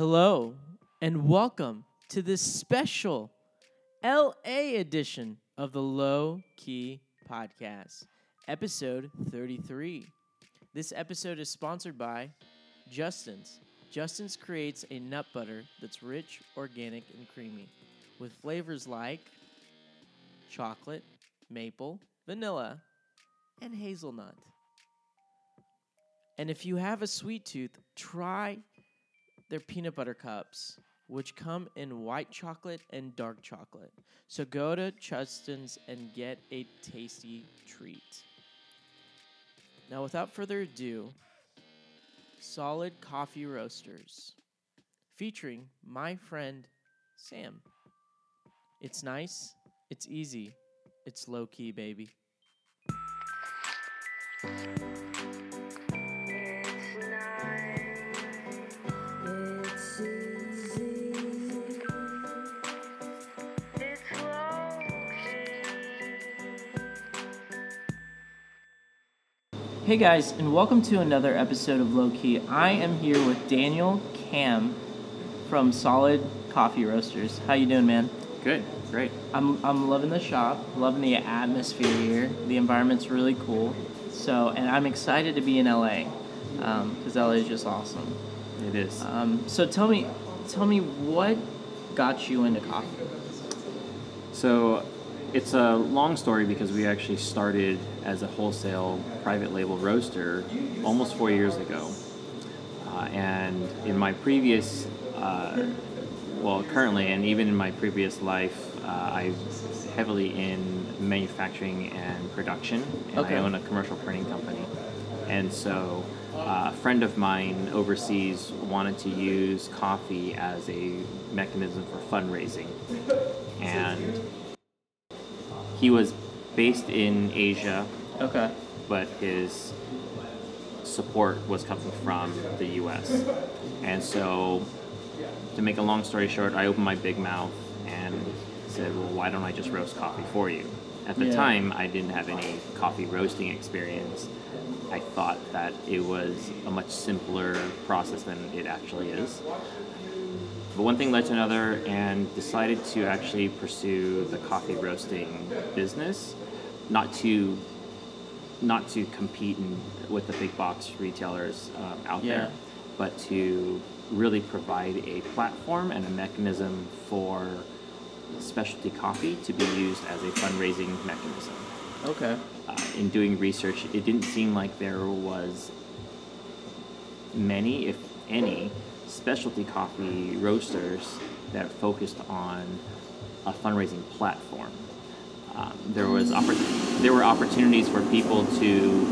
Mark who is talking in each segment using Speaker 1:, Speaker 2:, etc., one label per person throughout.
Speaker 1: Hello, and welcome to this special LA edition of the Low Key Podcast, episode 33. This episode is sponsored by Justin's. Justin's creates a nut butter that's rich, organic, and creamy with flavors like chocolate, maple, vanilla, and hazelnut. And if you have a sweet tooth, try their peanut butter cups, which come in white chocolate and dark chocolate. So go to Justin's and get a tasty treat. Now, without further ado, Solid Coffee Roasters, featuring my friend Sam. It's nice, it's easy, it's low key, baby. Hey guys, and welcome to another episode of Low Key. I am here with Daniel Cam from Solid Coffee Roasters. How you doing, man?
Speaker 2: Good, great.
Speaker 1: I'm I'm loving the shop, loving the atmosphere here. The environment's really cool. So, and I'm excited to be in LA because LA is just awesome.
Speaker 2: It is.
Speaker 1: Um, so tell me, tell me what got you into coffee?
Speaker 2: So it's a long story because we actually started as a wholesale private label roaster almost four years ago. Uh, and in my previous, uh, well, currently, and even in my previous life, uh, I heavily in manufacturing and production, and
Speaker 1: Okay.
Speaker 2: I own a commercial printing company. And so, uh, a friend of mine overseas wanted to use coffee as a mechanism for fundraising, and he was based in Asia,
Speaker 1: Okay.
Speaker 2: But his support was coming from the US. And so, to make a long story short, I opened my big mouth and said, Well, why don't I just roast coffee for you? At the
Speaker 1: Yeah.
Speaker 2: time, I didn't have any coffee roasting experience. I thought that it was a much simpler process than it actually is. But one thing led to another, and decided to actually pursue the coffee roasting business, not to not to compete in, with the big box retailers um, out
Speaker 1: Yeah.
Speaker 2: there, but to really provide a platform and a mechanism for specialty coffee to be used as a fundraising mechanism.
Speaker 1: Okay.
Speaker 2: Uh, in doing research, it didn't seem like there was many, if any, specialty coffee roasters that focused on a fundraising platform. Um, there was oppor- there were opportunities for people to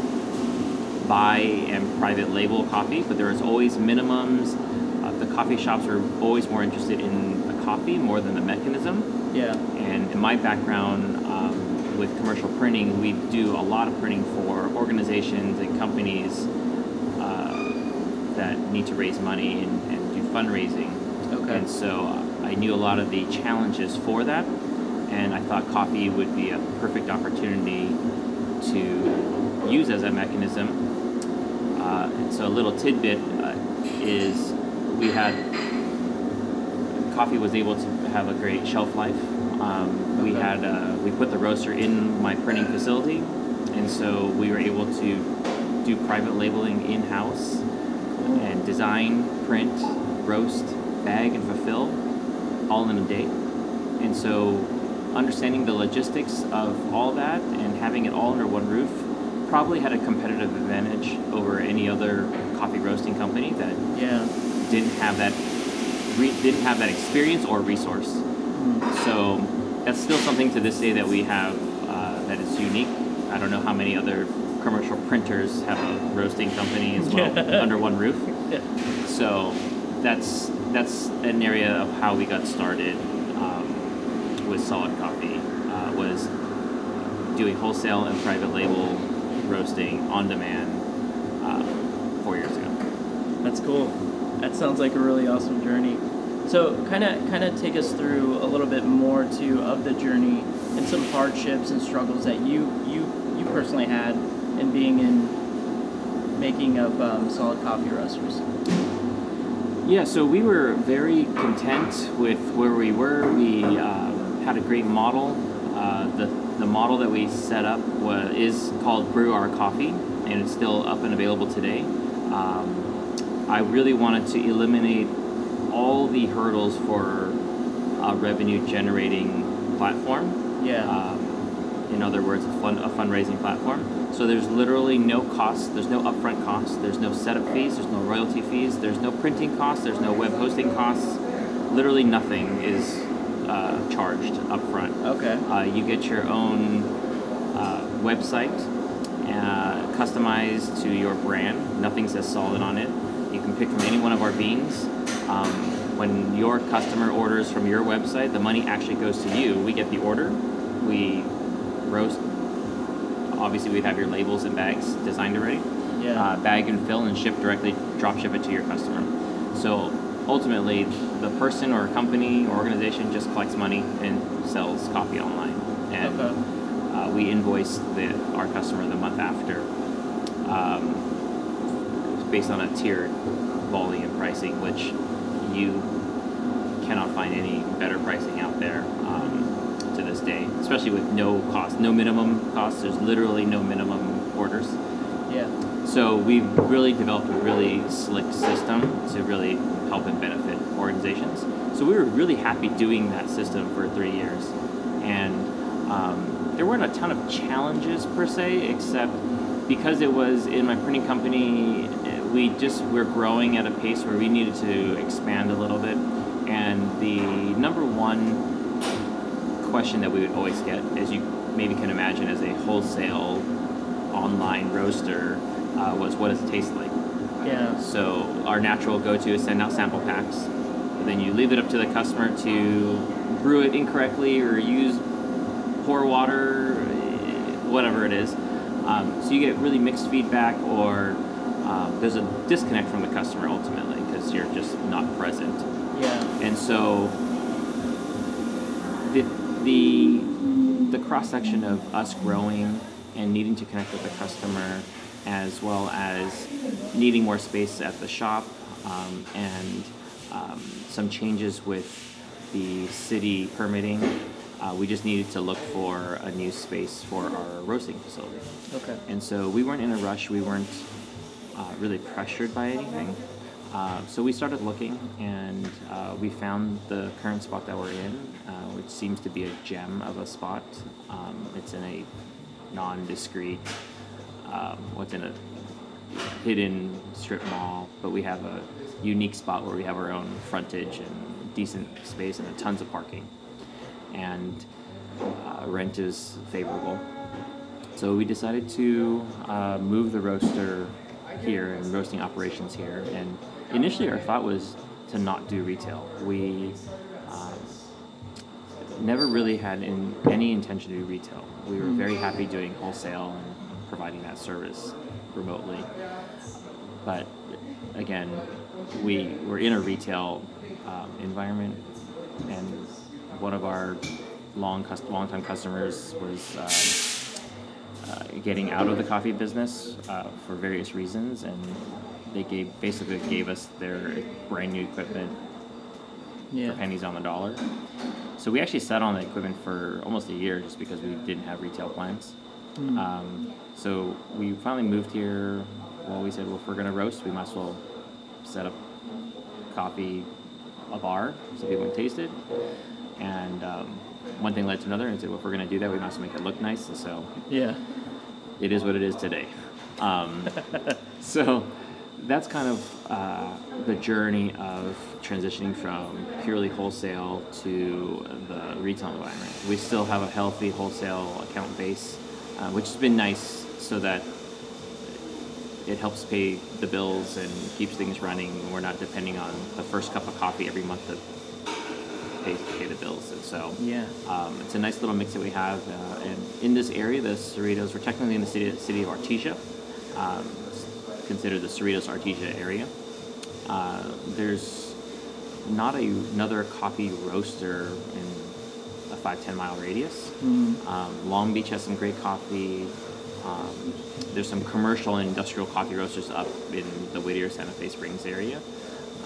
Speaker 2: buy and private label coffee, but there was always minimums. Uh, the coffee shops were always more interested in the coffee more than the mechanism.
Speaker 1: Yeah.
Speaker 2: And in my background um, with commercial printing, we do a lot of printing for organizations and companies uh, that need to raise money and, and do fundraising.
Speaker 1: Okay.
Speaker 2: And so uh, I knew a lot of the challenges for that, and I thought coffee would be a perfect opportunity to use as a mechanism. Uh, and so a little tidbit uh, is we had coffee was able to have a great shelf life. Um, we had uh, we put the roaster in my printing facility, and so we were able to do private labeling in house and design, print, roast, bag, and fulfill all in a day. And so, understanding the logistics of all that and having it all under one roof probably had a competitive advantage over any other coffee roasting company that
Speaker 1: Yeah.
Speaker 2: didn't have that re- didn't have that experience or resource. So that's still something to this day that we have uh, that is unique. I don't know how many other commercial printers have a roasting company as well under one roof.
Speaker 1: Yeah.
Speaker 2: So that's that's an area of how we got started Solid Coffee uh, was doing wholesale and private label roasting on demand uh, four years ago.
Speaker 1: That's cool. That sounds like a really awesome journey. So, kind of, kind of take us through a little bit more too of the journey and some hardships and struggles that you you you personally had in being in making of um, solid coffee roasters.
Speaker 2: Yeah, so we were very content with where we were. We um, had a great model. Uh, the, the model that we set up was, is called Brew Our Coffee, and it's still up and available today. Um, I really wanted to eliminate all the hurdles for a revenue generating platform.
Speaker 1: Yeah.
Speaker 2: Um, in other words, a, fund, a fundraising platform. So there's literally no cost, there's no upfront costs, there's no setup fees, there's no royalty fees, there's no printing costs, there's no web hosting costs. Literally nothing is uh, charged upfront.
Speaker 1: okay.
Speaker 2: Uh, you get your own uh, website, uh, customized to your brand. Nothing says solid on it. You can pick from any one of our beans. Um, when your customer orders from your website, the money actually goes to you. We get the order, we roast. Obviously, we'd have your labels and bags designed already.
Speaker 1: Yeah.
Speaker 2: Uh, bag and fill and ship directly, drop ship it to your customer. So ultimately, the person or company or organization just collects money and sells coffee online, and
Speaker 1: Okay.
Speaker 2: uh, we invoice the our customer the month after. Um, based on a tiered volume pricing, which you cannot find any better pricing out there um, to this day, especially with no cost, no minimum cost. There's literally no minimum orders. So we've really developed a really slick system to really help and benefit organizations. So we were really happy doing that system for three years, and um, there weren't a ton of challenges per se, except because it was in my printing company, we just we're growing at a pace where we needed to expand a little bit, and the number one question that we would always get, as you maybe can imagine, as a wholesale online roaster, uh, was what does it taste like?
Speaker 1: Yeah.
Speaker 2: So our natural go-to is send out sample packs. Then you leave it up to the customer to brew it incorrectly or use poor water, whatever it is. Um, so you get really mixed feedback, or uh, there's a disconnect from the customer ultimately because you're just not present.
Speaker 1: Yeah.
Speaker 2: And so the the the cross section of us growing and needing to connect with the customer, as well as needing more space at the shop, um, and um, some changes with the city permitting. Uh, we just needed to look for a new space for our roasting facility.
Speaker 1: Okay.
Speaker 2: And so we weren't in a rush. We weren't uh, really pressured by anything. Uh, so we started looking, and uh, we found the current spot that we're in, uh, which seems to be a gem of a spot. Um, it's in a non-discrete, um, what's in a hidden strip mall, but we have a unique spot where we have our own frontage and decent space and tons of parking, and uh, rent is favorable. So we decided to uh, move the roaster here and roasting operations here. And initially, our thought was to not do retail. We um, never really had in, any intention to do retail. We were very happy doing wholesale and providing that service remotely. But again, we were in a retail um, environment, and one of our long cus- long-time customers was. Um, uh, getting out of the coffee business uh, for various reasons, and they gave basically gave us their brand new equipment
Speaker 1: Yeah.
Speaker 2: for pennies on the dollar. So we actually sat on the equipment for almost a year just because we didn't have retail plans. Um, so we finally moved here. Well, we said, well, if we're gonna roast, we might as well set up coffee, a bar, so people can taste it. And um, one thing led to another, and said, well, if we're gonna do that, we might as well make it look nice. And so
Speaker 1: Yeah.
Speaker 2: it is what it is today. Um, so that's kind of uh, the journey of transitioning from purely wholesale to the retail environment. We still have a healthy wholesale account base, uh, which has been nice so that it helps pay the bills and keeps things running. We're not depending on the first cup of coffee every month to pay, pay the bills. And so
Speaker 1: Yeah.
Speaker 2: um, it's a nice little mix that we have. Uh, and in this area, the Cerritos, we're technically in the city, city of Artesia, um, considered the Cerritos Artesia area. Uh, there's not a, another coffee roaster in a 5 10 mile radius. Um, Long Beach has some great coffee. Um, there's some commercial and industrial coffee roasters up in the Whittier Santa Fe Springs area.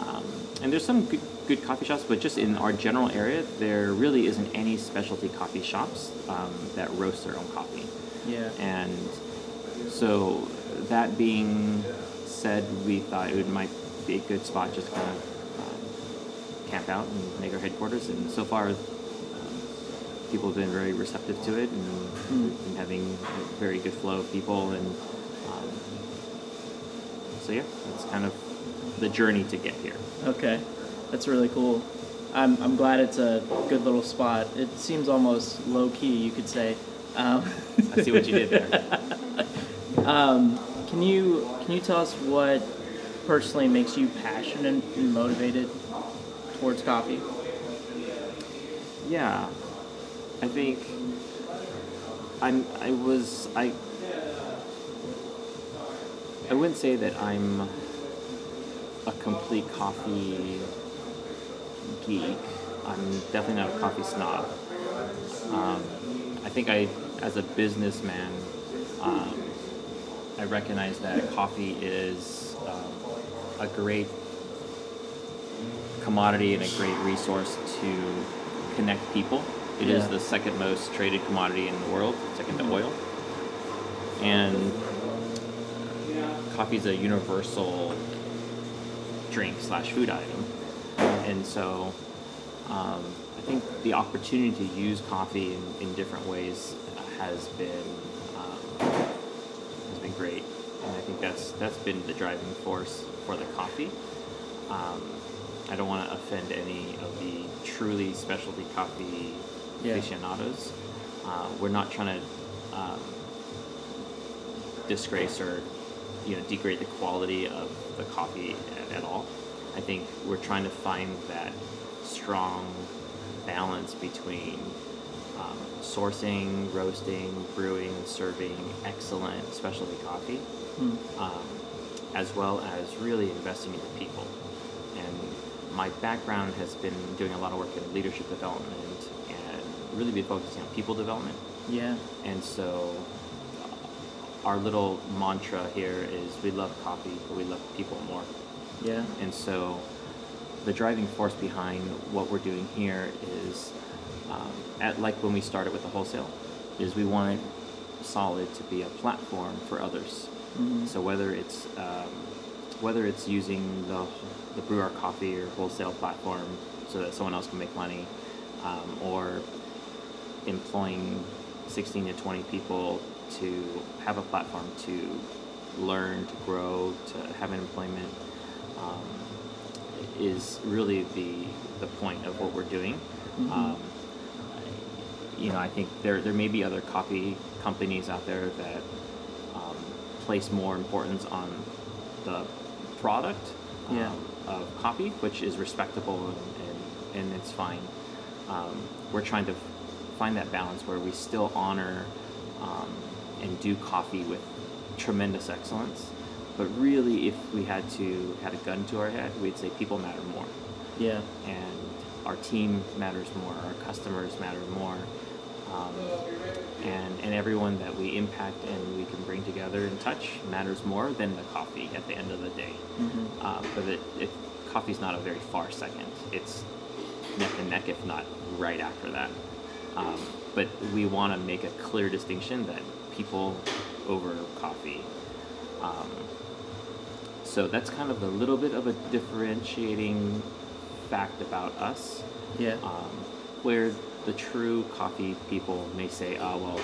Speaker 2: Um, and there's some good, good coffee shops, but just in our general area, there really isn't any specialty coffee shops um, that roast their own coffee.
Speaker 1: Yeah.
Speaker 2: And so, that being said, we thought it might be a good spot just to kind of um, camp out and make our headquarters. And so far, people have been very receptive to it and,
Speaker 1: Mm.
Speaker 2: and having a very good flow of people. And um, so, yeah, that's kind of the journey to get here.
Speaker 1: Okay, that's really cool. I'm, I'm glad it's a good little spot. It seems almost low key, you could say. Um,
Speaker 2: I see what you did there.
Speaker 1: um, can you can you tell us what personally makes you passionate and motivated towards coffee?
Speaker 2: Yeah, I think I'm. I was. I. I wouldn't say that I'm a complete coffee geek. I'm definitely not a coffee snob. Um, I think I, as a businessman, um, I recognize that coffee is um, a great commodity and a great resource to connect people. It is
Speaker 1: Yeah.
Speaker 2: the second most traded commodity in the world, second to oil. And coffee is a universal drink slash food item. And so um, I think the opportunity to use coffee in, in different ways has been um, has been great, and I think that's that's been the driving force for the coffee. Um, I don't want to offend any of the truly specialty coffee
Speaker 1: Yeah.
Speaker 2: aficionados. Uh, we're not trying to um, disgrace or you know degrade the quality of the coffee at, at all. I think we're trying to find that strong balance between um, sourcing, roasting, brewing, serving excellent specialty coffee,
Speaker 1: Hmm.
Speaker 2: um, as well as really investing in the people. And my background has been doing a lot of work in leadership development really be focusing on people development.
Speaker 1: Yeah.
Speaker 2: And so uh, our little mantra here is we love coffee, but we love people more.
Speaker 1: Yeah.
Speaker 2: And so the driving force behind what we're doing here is, um, at like when we started with the wholesale, is we wanted Solid to be a platform for others.
Speaker 1: Mhm.
Speaker 2: So whether it's um, whether it's using the the brew our coffee or wholesale platform so that someone else can make money, um, or employing 16 to 20 people to have a platform to learn, to grow, to have an employment, um, is really the the point of what we're doing.
Speaker 1: Mhm.
Speaker 2: Um, you know, I think there there may be other coffee companies out there that um, place more importance on the product
Speaker 1: Yeah.
Speaker 2: um, of coffee, which is respectable and, and, and it's fine. Um, we're trying to find that balance where we still honor um, and do coffee with tremendous excellence, but really, if we had to had a gun to our head, we'd say people matter more
Speaker 1: Yeah.
Speaker 2: and our team matters more, our customers matter more, um, and and everyone that we impact and we can bring together and touch matters more than the coffee at the end of the day.
Speaker 1: Mhm.
Speaker 2: Uh, but it, it, coffee's not a very far second. It's neck and neck, if not right after that. Um, but we want to make a clear distinction that people over coffee. Um, so that's kind of a little bit of a differentiating fact about us,
Speaker 1: Yeah.
Speaker 2: um, where the true coffee people may say, "Oh, well,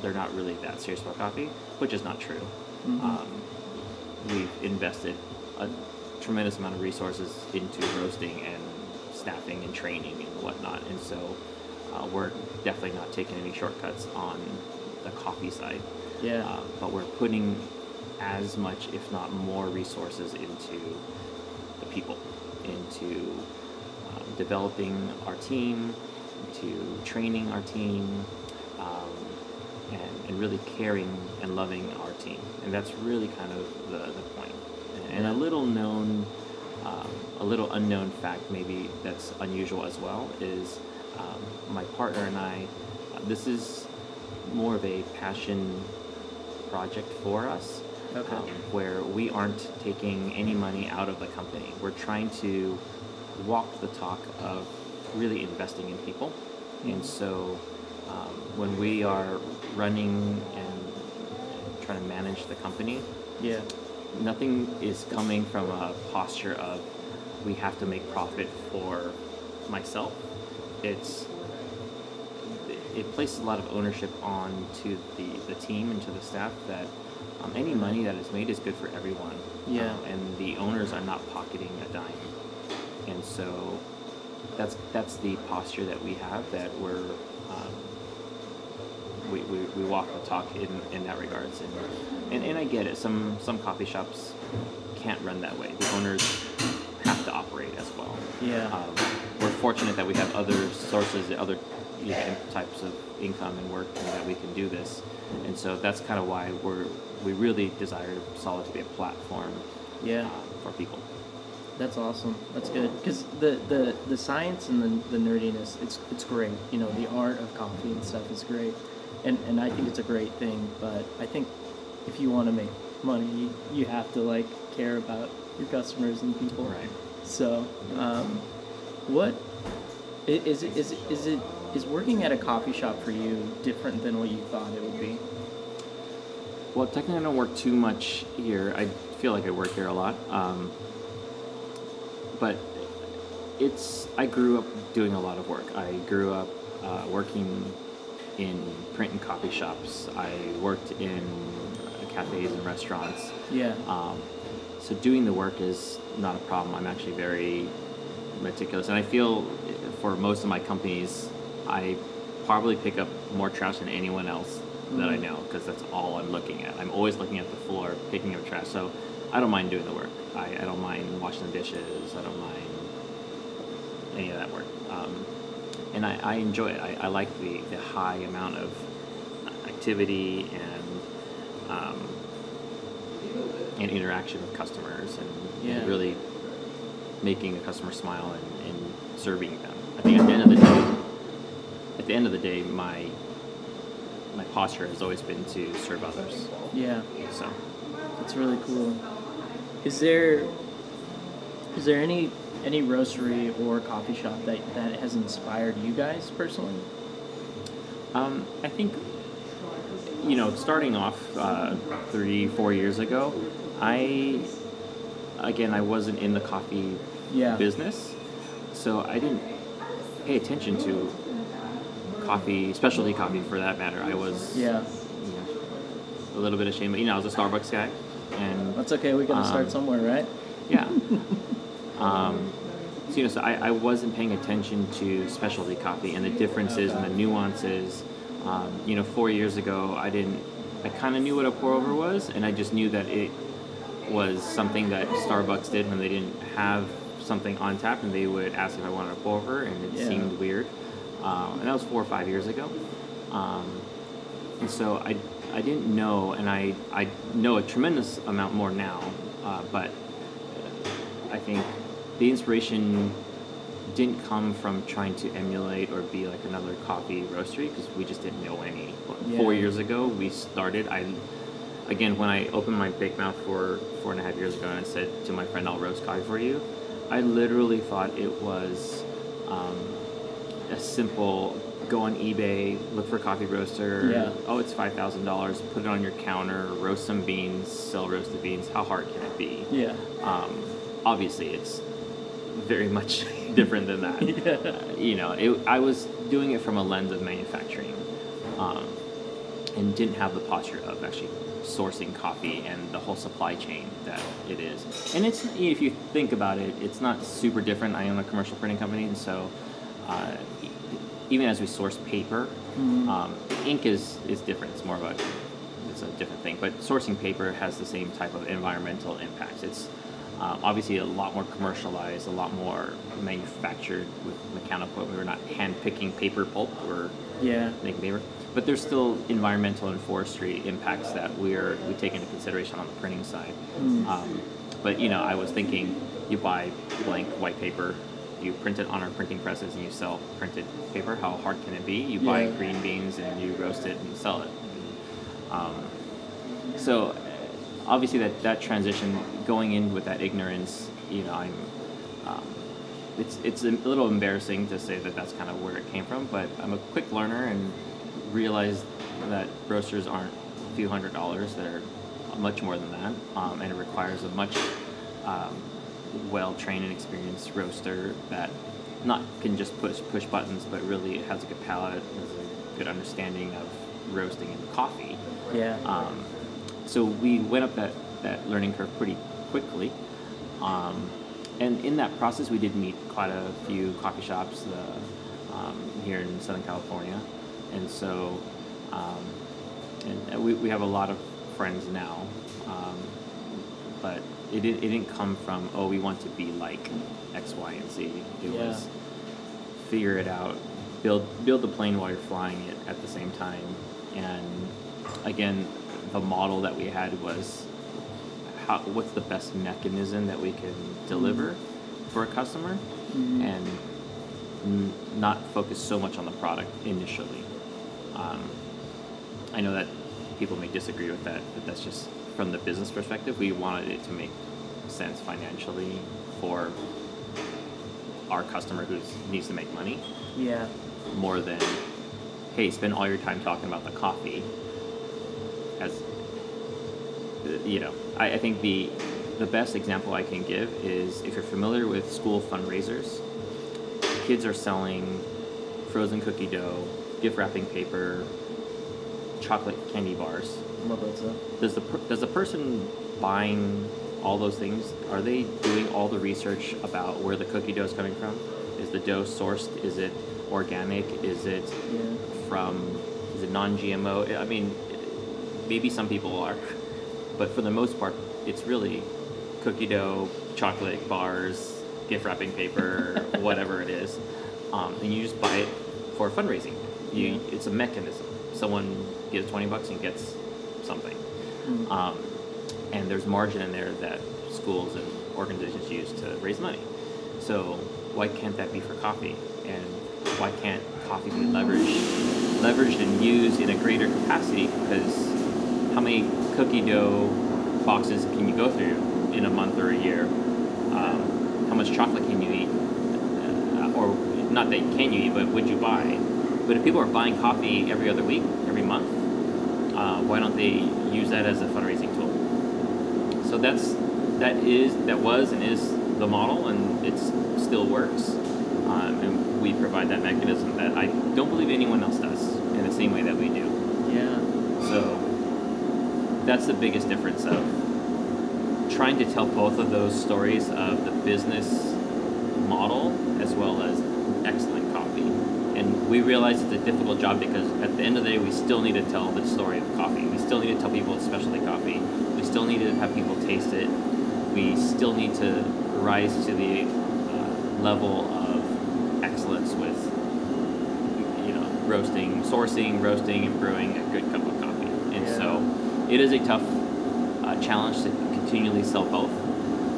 Speaker 2: they're not really that serious about coffee," which is not true.
Speaker 1: Mhm.
Speaker 2: Um, we've invested a tremendous amount of resources into roasting and staffing and training and whatnot, and so uh, we're definitely not taking any shortcuts on the coffee side.
Speaker 1: Yeah.
Speaker 2: Uh, but we're putting as much, if not more, resources into the people, into um, developing our team, into training our team, um, and, and really caring and loving our team. And that's really kind of the, the point. And, and a little known, um, a little unknown fact, maybe that's unusual as well, is um, my partner and I, uh, this is more of a passion project for us.
Speaker 1: Okay.
Speaker 2: um, where we aren't taking any money out of the company. We're trying to walk the talk of really investing in people. And so um, when we are running and trying to manage the company,
Speaker 1: Yeah.
Speaker 2: nothing is coming from a posture of we have to make profit for myself. It's it places a lot of ownership on to the, the team and to the staff that um, any money that is made is good for everyone.
Speaker 1: Yeah.
Speaker 2: Um, and the owners are not pocketing a dime. And so that's that's the posture that we have that we're um, we, we, we walk the talk in, in that regards and, and and I get it some some coffee shops can't run that way the owners have to operate as well
Speaker 1: Yeah.
Speaker 2: We're fortunate that we have other sources other you know, types of income and work and that we can do this and so that's kind of why we're we really desire solid to be a platform
Speaker 1: Yeah.
Speaker 2: uh, for people
Speaker 1: That's awesome. That's good because the, the the science and the, the nerdiness it's it's great. You know, the art of coffee and stuff is great, and and I think it's a great thing. But I think if you want to make money, you, you have to like care about your customers and people.
Speaker 2: Right.
Speaker 1: So, um, what is it? Is it? Is it? Is working at a coffee shop for you different than what you thought it would be?
Speaker 2: Well, technically, I don't work too much here. I feel like I work here a lot. Um, but it's, I grew up doing a lot of work. I grew up uh, working in print and coffee shops. I worked in cafes and restaurants.
Speaker 1: Yeah.
Speaker 2: Um, so doing the work is not a problem. I'm actually very meticulous, and I feel for most of my companies, I probably pick up more trash than anyone else that I
Speaker 1: Mhm.
Speaker 2: know because that's all I'm looking at. I'm always looking at the floor, picking up trash. So I don't mind doing the work. I, I don't mind washing the dishes. I don't mind any of that work. Um, and I, I enjoy it. I, I like the, the high amount of activity and um, and interaction with customers and, and
Speaker 1: Yeah.
Speaker 2: really making a customer smile and, and serving them. I think at the end of the day, at the end of the day, my my posture has always been to serve others.
Speaker 1: Yeah.
Speaker 2: So
Speaker 1: That's really cool. Is there is there any any roastery or coffee shop that, that has inspired you guys personally?
Speaker 2: um, I think you know, starting off uh, three, four years ago, I again I wasn't in the coffee
Speaker 1: Yeah.
Speaker 2: business, so I didn't pay attention to coffee, specialty coffee for that matter. I was
Speaker 1: Yeah.
Speaker 2: you know, a little bit ashamed, but you know, I was a Starbucks guy, and
Speaker 1: That's okay. We gotta start
Speaker 2: Um,
Speaker 1: somewhere, right?
Speaker 2: yeah. um, so you know, so I, I wasn't paying attention to specialty coffee and the differences and the nuances. Um, you know, four years ago, I didn't. I kind of knew what a pour over was, and I just knew that it was something that Starbucks did when they didn't have something on tap, and they would ask if I wanted a pour over, and it
Speaker 1: Yeah.
Speaker 2: seemed weird. Um, and that was four or five years ago. Um, and so I, I didn't know, and I, I know a tremendous amount more now, uh, but I think the inspiration didn't come from trying to emulate or be like another coffee roastery because we just didn't know any. Four years ago, we started. I again when I opened my big mouth for four and a half years ago and I said to my friend, "I'll roast coffee for you," I literally thought it was um, a simple go on eBay, look for a coffee roaster.
Speaker 1: Yeah.
Speaker 2: Oh, it's five thousand dollars. Put it on your counter. Roast some beans. Sell roasted beans. How hard can it be?
Speaker 1: Yeah.
Speaker 2: Um, obviously, it's very much different than that.
Speaker 1: Yeah.
Speaker 2: You know, it, I was doing it from a lens of manufacturing, um, and didn't have the posture of actually sourcing coffee and the whole supply chain that it is. And it's if you think about it, it's not super different. I own a commercial printing company, and so uh, even as we source paper,
Speaker 1: Mhm.
Speaker 2: um, ink is is different. It's more of a it's a different thing. But sourcing paper has the same type of environmental impacts. It's uh, obviously a lot more commercialized, a lot more manufactured with mechanical. We're not hand picking paper pulp or
Speaker 1: Yeah.
Speaker 2: making paper, but there's still environmental and forestry impacts that we're we take into consideration on the printing side.
Speaker 1: Mm.
Speaker 2: Um, but you know, I was thinking, you buy blank white paper, you print it on our printing presses, and you sell printed paper. How hard can it be? You buy green beans and you roast it and sell it. Um, so, obviously that that transition going in with that ignorance, you know, I'm. Um, it's it's a little embarrassing to say that that's kind of where it came from, but I'm a quick learner and realized that roasters aren't a few hundred dollars; they're much more than that, um, and it requires a much um, well-trained and experienced roaster that not can just push push buttons, but really has a good palate, has a good understanding of roasting and coffee.
Speaker 1: Yeah.
Speaker 2: Um, so we went up that, that learning curve pretty quickly. Um, and in that process, we did meet quite a few coffee shops uh, um, here in Southern California. And so, um, and we, we have a lot of friends now. Um, but it, did, it didn't come from, oh, we want to be like X, Y, and Z. It
Speaker 1: Yeah.
Speaker 2: was figure it out, build build the plane while you're flying it at the same time. And again, the model that we had was how what's the best mechanism that we can deliver for a customer, and n- not focus so much on the product initially. Um, I know that people may disagree with that, but that's just from the business perspective. We wanted it to make sense financially for our customer who needs to make money
Speaker 1: Yeah.
Speaker 2: more than hey spend all your time talking about the coffee as you know I, I think the the best example i can give is if you're familiar with school fundraisers kids are selling frozen cookie dough gift wrapping paper chocolate candy bars
Speaker 1: Love that stuff.
Speaker 2: does the per- does the person buying all those things are they doing all the research about where the cookie dough is coming from? Is the dough sourced? Is it organic? Is it
Speaker 1: Yeah.
Speaker 2: from? Is it non-GMO? I mean, maybe some people are, but for the most part, it's really cookie dough, chocolate bars, gift wrapping paper, whatever it is, um, and you just buy it for fundraising. You,
Speaker 1: Yeah.
Speaker 2: it's a mechanism. Someone gives twenty bucks and gets something.
Speaker 1: Mm.
Speaker 2: Um, and there's margin in there that schools and organizations use to raise money. So why can't that be for coffee? And why can't coffee be leveraged, leveraged and used in a greater capacity? Because how many cookie dough boxes can you go through in a month or a year? Um, how much chocolate can you eat? Uh, or not that can you eat, but would you buy? But if people are buying coffee every other week, every month, uh, why don't they use that as a fundraising tool? So that's that is that was and is the model, and it still works. Um, and we provide that mechanism that I don't believe anyone else does in the same way that we do.
Speaker 1: Yeah.
Speaker 2: So that's the biggest difference of trying to tell both of those stories of the business model as well as excellent coffee. And we realize it's a difficult job because at the end of the day, we still need to tell the story of coffee. We still need to tell people it's specialty coffee. We still need to have people taste it. We still need to rise to the uh, level of excellence with you know, roasting, sourcing, roasting, and brewing a good cup of coffee. And
Speaker 1: Yeah.
Speaker 2: so, it is a tough uh, challenge to continually sell both.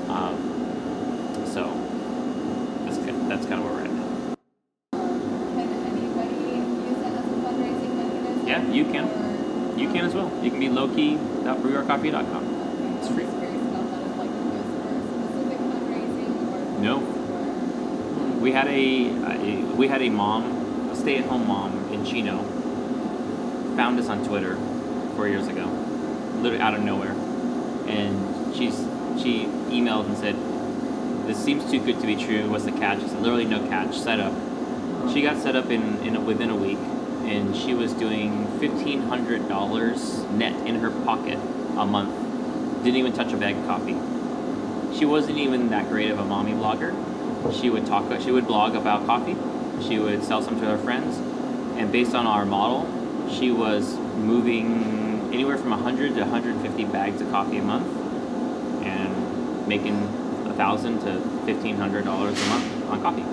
Speaker 2: Um, so, that's. That's kind of where we're at now.
Speaker 3: Can anybody use that as a fundraising mechanism?
Speaker 2: Yeah, you can. You can as well. You can be lowkey.brewourcoffee.com. It's free.
Speaker 3: just curious about that, if like it was for specific fundraising or.
Speaker 2: No. We had a, a we had a mom, a stay-at-home mom in Chino, found us on Twitter four years ago, literally out of nowhere, and she's she emailed and said, "This seems too good to be true. What's the catch?" I said, "Literally no catch. Set up." She got set up in, in within a week, and she was doing fifteen hundred dollars net in her pocket a month. Didn't even touch a bag of coffee. She wasn't even that great of a mommy blogger. She would talk. She would blog about coffee. She would sell some to her friends, and based on our model, she was moving anywhere from 100 to 150 bags of coffee a month, and making a thousand to fifteen hundred dollars a month on coffee.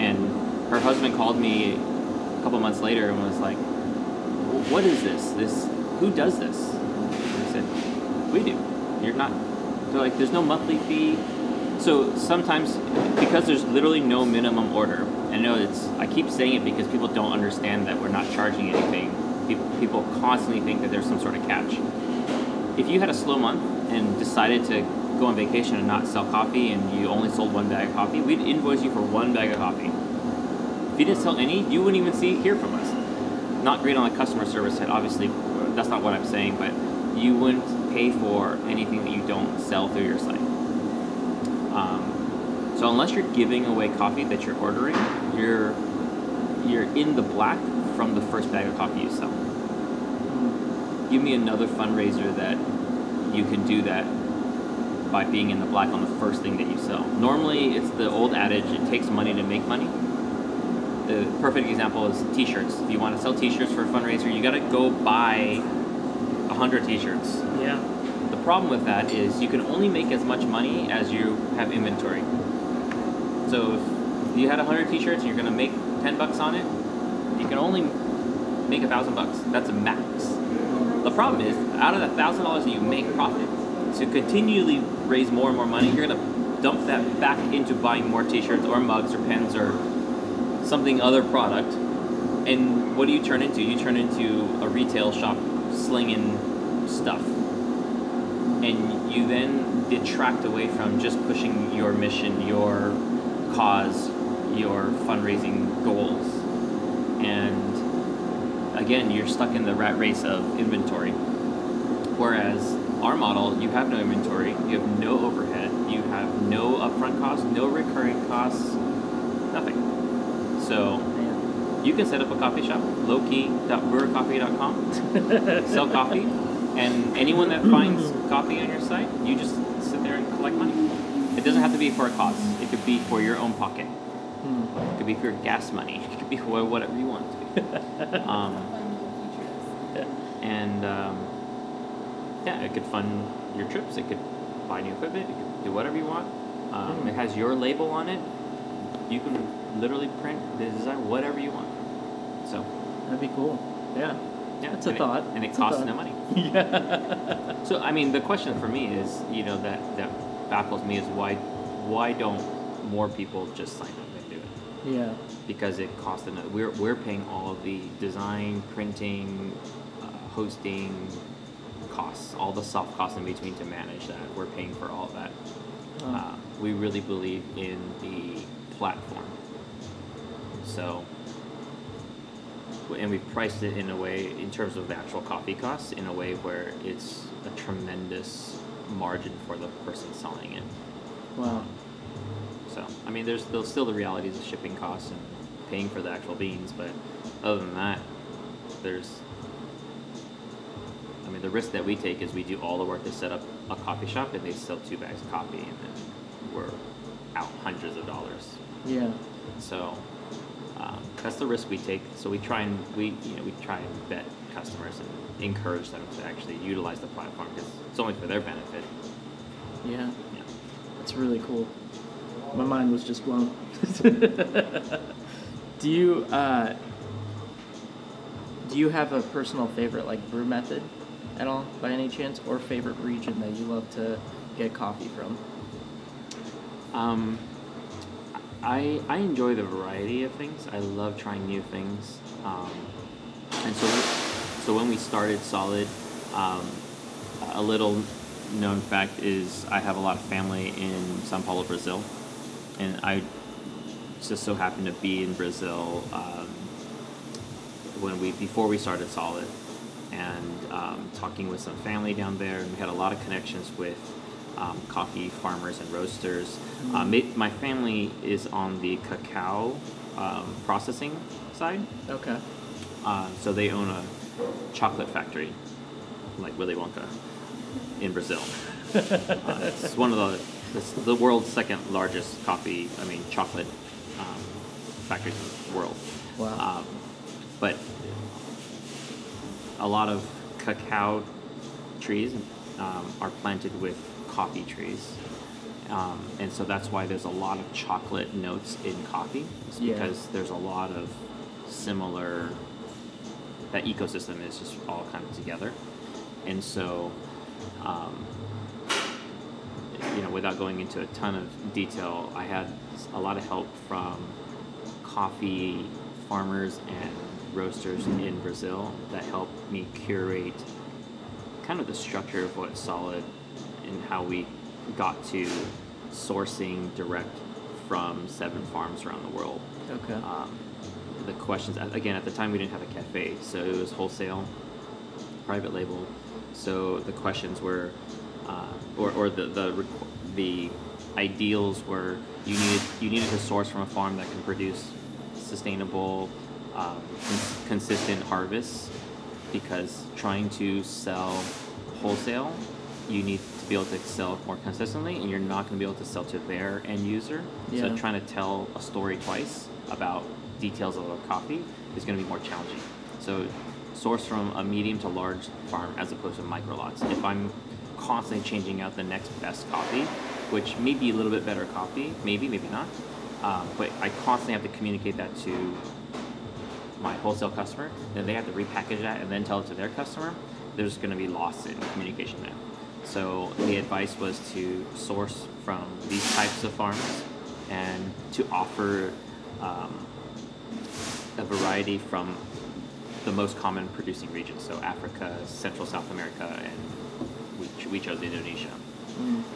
Speaker 2: And her husband called me couple months later and was like, "What is this? This who does this?" I said, "We do. You're not." They're like, "There's no monthly fee." So sometimes, because there's literally no minimum order, and I know it's. I keep saying it because people don't understand that we're not charging anything. People, constantly think that there's some sort of catch. If you had a slow month and decided to go on vacation and not sell coffee and you only sold one bag of coffee, we'd invoice you for one bag of coffee. If you didn't sell any, you wouldn't even see hear from us. Not great on the customer service side, obviously. That's not what I'm saying, but you wouldn't pay for anything that you don't sell through your site. Um, so unless you're giving away coffee that you're ordering, you're you're in the black from the first bag of coffee you sell. Give me another fundraiser that you can do that by being in the black on the first thing that you sell. Normally, it's the old adage: it takes money to make money. The perfect example is T-shirts. If you want to sell T-shirts for a fundraiser, you got to go buy a hundred T-shirts.
Speaker 1: Yeah.
Speaker 2: The problem with that is you can only make as much money as you have inventory. So if you had 100 t-shirts and you're going to make 10 bucks on it, you can only make a thousand bucks. That's a max. The problem is, out of that thousand dollars that you make profit, to continually raise more and more money, you're going to dump that back into buying more t-shirts or mugs or pens or something other product. And what do you turn into? You turn into a retail shop slinging stuff and you then detract away from just pushing your mission, your cause, your fundraising goals. And again, you're stuck in the rat race of inventory. Whereas our model, you have no inventory, you have no overhead, you have no upfront costs, no recurring costs, nothing. So you can set up a coffee shop, lowkey.brewourcoffee.com, sell coffee, and anyone that finds coffee on your site, you just sit there and collect money. It doesn't have to be for a cause. It could be for your own pocket.
Speaker 1: Hmm.
Speaker 2: It could be for your gas money. It could be for whatever you want it to be. Um,
Speaker 3: Fund your futures.
Speaker 2: and um, yeah, it could fund your trips. It could buy new equipment. It could do whatever you want. Um,
Speaker 1: Hmm.
Speaker 2: It has your label on it. You can literally print, the design whatever you want. So
Speaker 1: That'd be cool. Yeah.
Speaker 2: yeah,
Speaker 1: That's a
Speaker 2: and it-
Speaker 1: thought.
Speaker 2: and it
Speaker 1: That's
Speaker 2: costs no money.
Speaker 1: yeah.
Speaker 2: So I mean, the question for me is, you know, that that baffles me is why why don't more people just sign up and do it?
Speaker 1: Yeah.
Speaker 2: Because it costs enough. We're we're paying all of the design, printing, uh, hosting costs, all the soft costs in between to manage that. We're paying for all of that.
Speaker 1: Oh.
Speaker 2: Uh, we really believe in the platform. So, and we've priced it in a way, in terms of the actual coffee costs, in a way where it's a tremendous margin for the person selling it.
Speaker 1: Wow.
Speaker 2: So, I mean, there's, there's still the realities of shipping costs and paying for the actual beans, but other than that, there's. I mean, the risk that we take is we do all the work to set up a coffee shop and they sell two bags of coffee and then we're out hundreds of dollars.
Speaker 1: Yeah.
Speaker 2: So um, that's the risk we take. So we try and we you know we try and vet customers and encourage them to actually utilize the platform because it's only for their benefit.
Speaker 1: Yeah.
Speaker 2: Yeah.
Speaker 1: That's really cool. My mind was just blown. do you uh, do you have a personal favorite like brew method at all by any chance, or favorite region that you love to get coffee from?
Speaker 2: Um, I I enjoy the variety of things. I love trying new things. Um, and so so when we started Solid, um, a little known fact is I have a lot of family in Sao Paulo, Brazil, and I just so happened to be in Brazil um, when we before we started Solid, and um, talking with some family down there, and we had a lot of connections with um, coffee farmers and roasters. Um, it, my family is on the cacao um, processing side,
Speaker 1: Okay.
Speaker 2: uh, so they own a chocolate factory, like Willy Wonka, in Brazil. uh, it's one of the it's the world's second largest coffee, I mean chocolate um, factories in the world.
Speaker 1: Wow.
Speaker 2: Um, but a lot of cacao trees um, are planted with coffee trees. Um, and so that's why there's a lot of chocolate notes in coffee. It's
Speaker 1: Yeah.
Speaker 2: because there's a lot of similar, that ecosystem is just all kind of together. And so, um, you know, without going into a ton of detail, I had a lot of help from coffee farmers and roasters in Brazil that helped me curate kind of the structure of what Solid in how we got to sourcing direct from seven farms around the world.
Speaker 1: Okay.
Speaker 2: Um, the questions again at the time we didn't have a cafe, so it was wholesale, private label. So the questions were, uh, or, or the the the ideals were you needed you needed to source from a farm that can produce sustainable, um, cons- consistent harvests, because trying to sell wholesale, you need be able to sell more consistently, and you're not going to be able to sell to their end user.
Speaker 1: Yeah.
Speaker 2: So trying to tell a story twice about details of a coffee is going to be more challenging. So source from a medium to large farm as opposed to micro lots. If I'm constantly changing out the next best coffee, which may be a little bit better coffee, maybe, maybe not, um, but I constantly have to communicate that to my wholesale customer, then they have to repackage that and then tell it to their customer, there's going to be loss in communication there. So the advice was to source from these types of farms and to offer um, a variety from the most common producing regions, so Africa, Central South America, and we, ch- we chose Indonesia.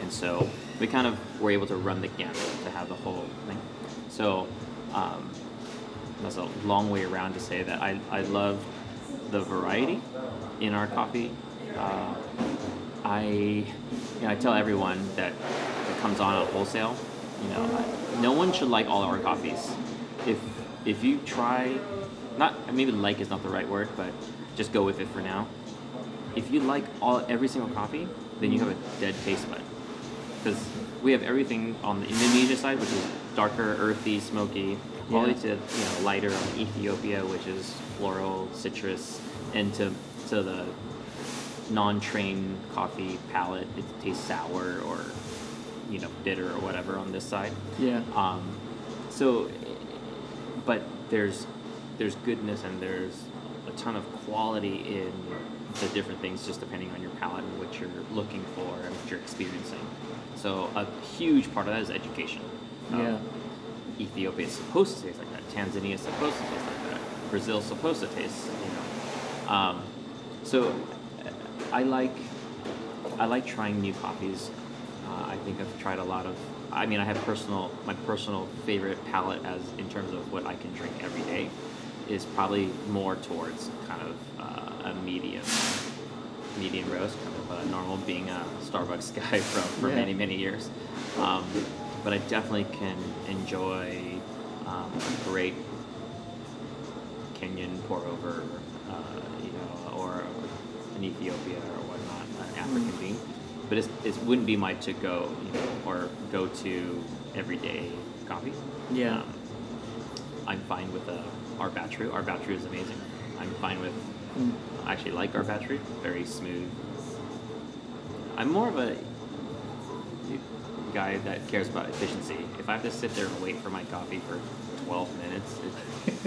Speaker 2: And so we kind of were able to run the gamut to have the whole thing. So um, that's a long way around to say that I, I love the variety in our coffee. Uh, I you know, I tell everyone that that comes on at wholesale, you know, I- no one should like all our coffees. If if you try, not maybe like is not the right word, but just go with it for now. If you like all every single coffee, then you have a dead taste bud. Because we have everything on the Indonesia side, which is darker, earthy, smoky, all the way to you know lighter on Ethiopia, which is floral, citrus, and to to the non-trained coffee palate, it tastes sour or you know bitter or whatever on this side.
Speaker 1: Yeah.
Speaker 2: Um, so, but there's there's goodness and there's a ton of quality in the different things, just depending on your palate and what you're looking for and what you're experiencing. So a huge part of that is education. Um,
Speaker 1: Yeah.
Speaker 2: Ethiopia is supposed to taste like that. Tanzania is supposed to taste like that. Brazil's supposed to taste, you know. Um, so I like I like trying new coffees. Uh, I think I've tried a lot of. I mean, I have personal my personal favorite palate as in terms of what I can drink every day is probably more towards kind of uh, a medium medium roast, kind of a normal being a Starbucks guy from for
Speaker 1: Yeah.
Speaker 2: many many years. Um, but I definitely can enjoy um, a great Kenyan pour over, uh, you know, or Ethiopia or whatnot, an African bean. But it's, it wouldn't be my to go, you know, or go to everyday coffee.
Speaker 1: Yeah.
Speaker 2: Um, I'm fine with uh, our battery. Our battery is amazing. I'm fine with.
Speaker 1: Mm.
Speaker 2: I actually like our battery. Very smooth. I'm more of a guy that cares about efficiency. If I have to sit there and wait for my coffee for 12 minutes,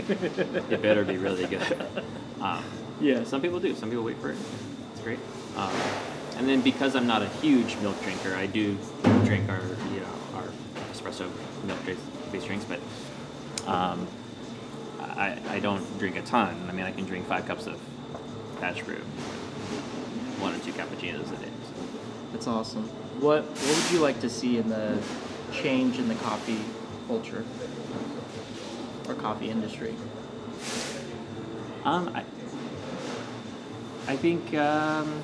Speaker 2: it, it better be really good. Um,
Speaker 1: Yeah.
Speaker 2: Some people do. Some people wait for it. It's great. Um, and then because I'm not a huge milk drinker, I do drink our you know our espresso milk based drinks, but um, I, I don't drink a ton. I mean, I can drink five cups of batch brew, one or two cappuccinos a day. So.
Speaker 1: That's awesome. What What would you like to see in the change in the coffee culture or coffee industry?
Speaker 2: Um, I, I think um,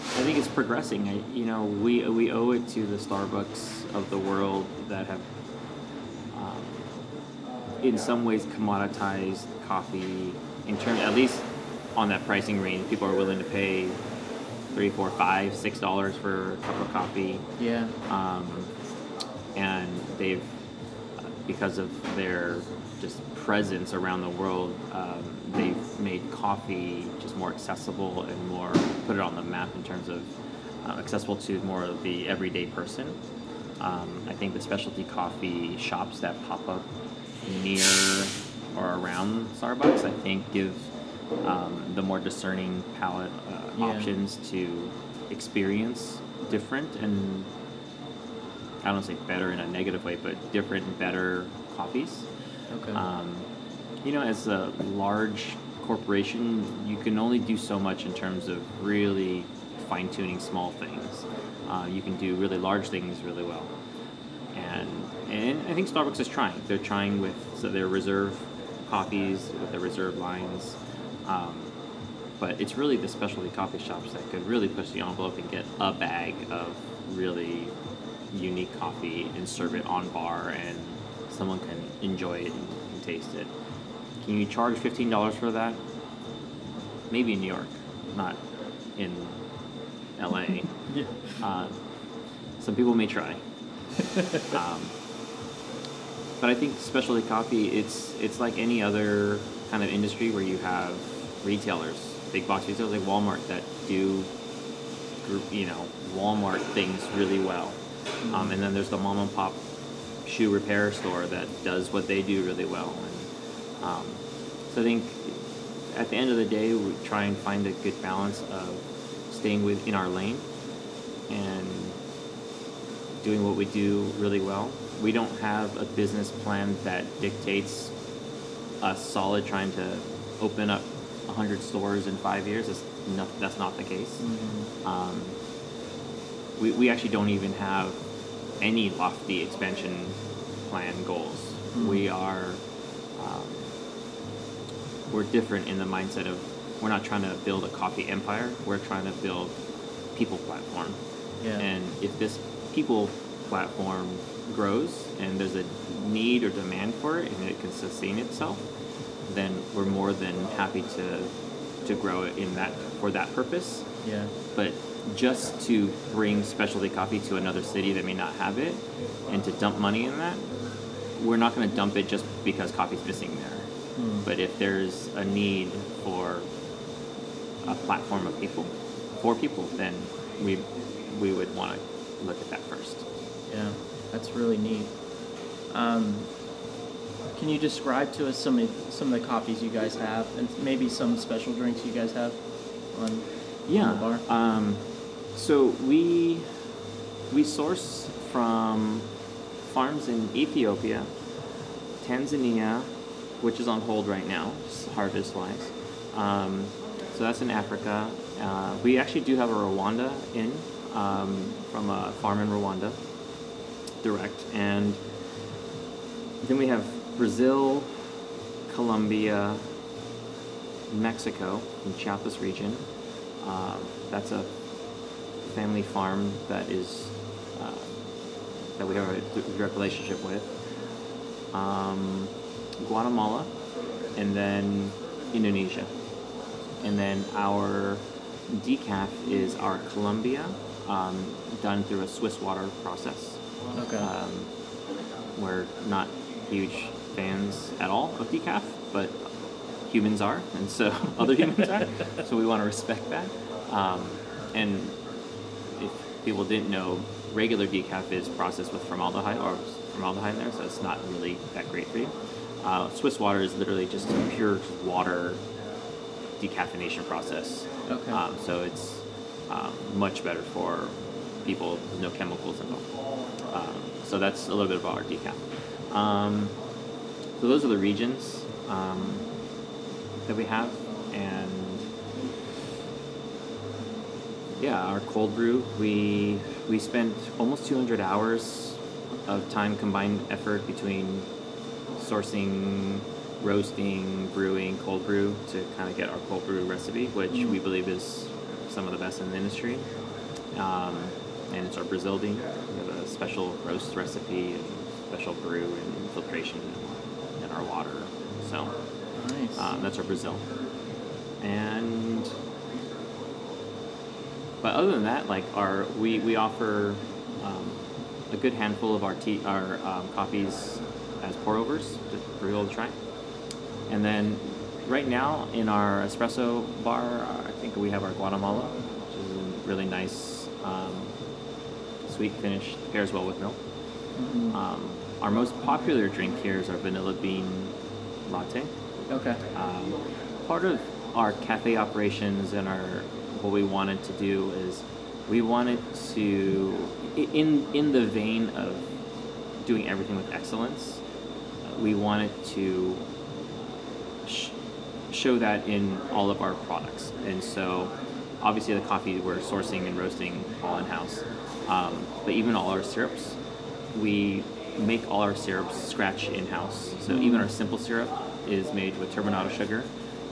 Speaker 2: I think it's progressing. I, you know, we we owe it to the Starbucks of the world that have, um, in some ways, commoditized coffee in terms, at least on that pricing range. People are willing to pay three, four, five, six dollars for a cup of coffee
Speaker 1: Yeah.
Speaker 2: um, and they've because of their just presence around the world um, they've made coffee just more accessible and more put it on the map in terms of uh, accessible to more of the everyday person um, i think the specialty coffee shops that pop up near or around starbucks i think give um, the more discerning palate uh,
Speaker 1: Yeah.
Speaker 2: options to experience different and I don't say better in a negative way, but different and better coffees.
Speaker 1: Okay.
Speaker 2: Um, you know, as a large corporation, you can only do so much in terms of really fine tuning small things. Uh, you can do really large things really well. And and I think Starbucks is trying. They're trying with so their reserve coffees with their reserve lines. Um, but it's really the specialty coffee shops that could really push the envelope and get a bag of really unique coffee and serve it on bar and someone can enjoy it and, and taste it. Can you charge fifteen dollars for that? Maybe in New York, not in LA.
Speaker 1: Yeah.
Speaker 2: Uh, some people may try. um, but I think specialty coffee, it's it's like any other kind of industry where you have retailers, big box retailers like Walmart that do, group, you know, Walmart things really well, um, and then there's the mom and pop shoe repair store that does what they do really well. And, um, so I think at the end of the day, we try and find a good balance of staying within our lane and doing what we do really well. We don't have a business plan that dictates us solid trying to open up 100 stores in five years. That's not, that's not the case. Um, we, we actually don't even have any lofty expansion plan goals. We are we're different in the mindset of we're not trying to build a coffee empire. We're trying to build people platform.
Speaker 1: Yeah.
Speaker 2: And if this people platform grows and there's a need or demand for it and it can sustain itself, then we're more than happy to to grow it in that for that purpose.
Speaker 1: Yeah.
Speaker 2: But just to bring specialty coffee to another city that may not have it and to dump money in that, we're not going to dump it just because coffee's missing there.
Speaker 1: Hmm.
Speaker 2: But if there's a need for a platform of people, for people, then we we would want to look at that first.
Speaker 1: Yeah, that's really neat. Um, can you describe to us some of some of the coffees you guys have, and maybe some special drinks you guys have on,
Speaker 2: Yeah.
Speaker 1: on the bar?
Speaker 2: Um, so we we source from farms in Ethiopia, Tanzania, which is on hold right now, harvest wise. Um, so that's in Africa. Uh, we actually do have a Rwanda in um, from a farm in Rwanda, direct, and then we have Brazil, Colombia, Mexico, in Chiapas region. Um, that's a family farm that is uh, that we have a direct relationship with. Um, Guatemala, and then Indonesia, and then our decaf is our Colombia, um, done through a Swiss water process.
Speaker 1: Okay.
Speaker 2: Um, we're not huge fans at all of decaf, but humans are, and so other humans are. So we want to respect that. Um, and if people didn't know, regular decaf is processed with formaldehyde or formaldehyde in there, so it's not really that great for you. Uh, Swiss water is literally just a pure water decaffeination process.
Speaker 1: Okay.
Speaker 2: Um, so it's um, much better for people with no chemicals involved. Um, so that's a little bit about our decaf. Um, so those are the regions um, that we have, and yeah, our cold brew. We we spent almost 200 hours of time combined effort between sourcing, roasting, brewing, cold brew to kind of get our cold brew recipe, which we believe is some of the best in the industry. Um, and it's our Brazil bean. We have a special roast recipe and special brew and filtration in our water. So
Speaker 1: nice.
Speaker 2: um, that's our Brazil. And but other than that, like our we we offer um, a good handful of our tea our um, coffees pour overs just for people to try. And then right now in our espresso bar, I think we have our Guatemala, which is a really nice um, sweet finish. Pairs well with milk.
Speaker 1: Mhm.
Speaker 2: Um, our most popular drink here is our vanilla bean latte.
Speaker 1: okay.
Speaker 2: Um, part of our cafe operations and our what we wanted to do is we wanted to in in the vein of doing everything with excellence we wanted to sh- show that in all of our products and so obviously the coffee we're sourcing and roasting all in house. Um, but even all our syrups, we make all our syrups scratch in house. So even our simple syrup is made with turbinado sugar.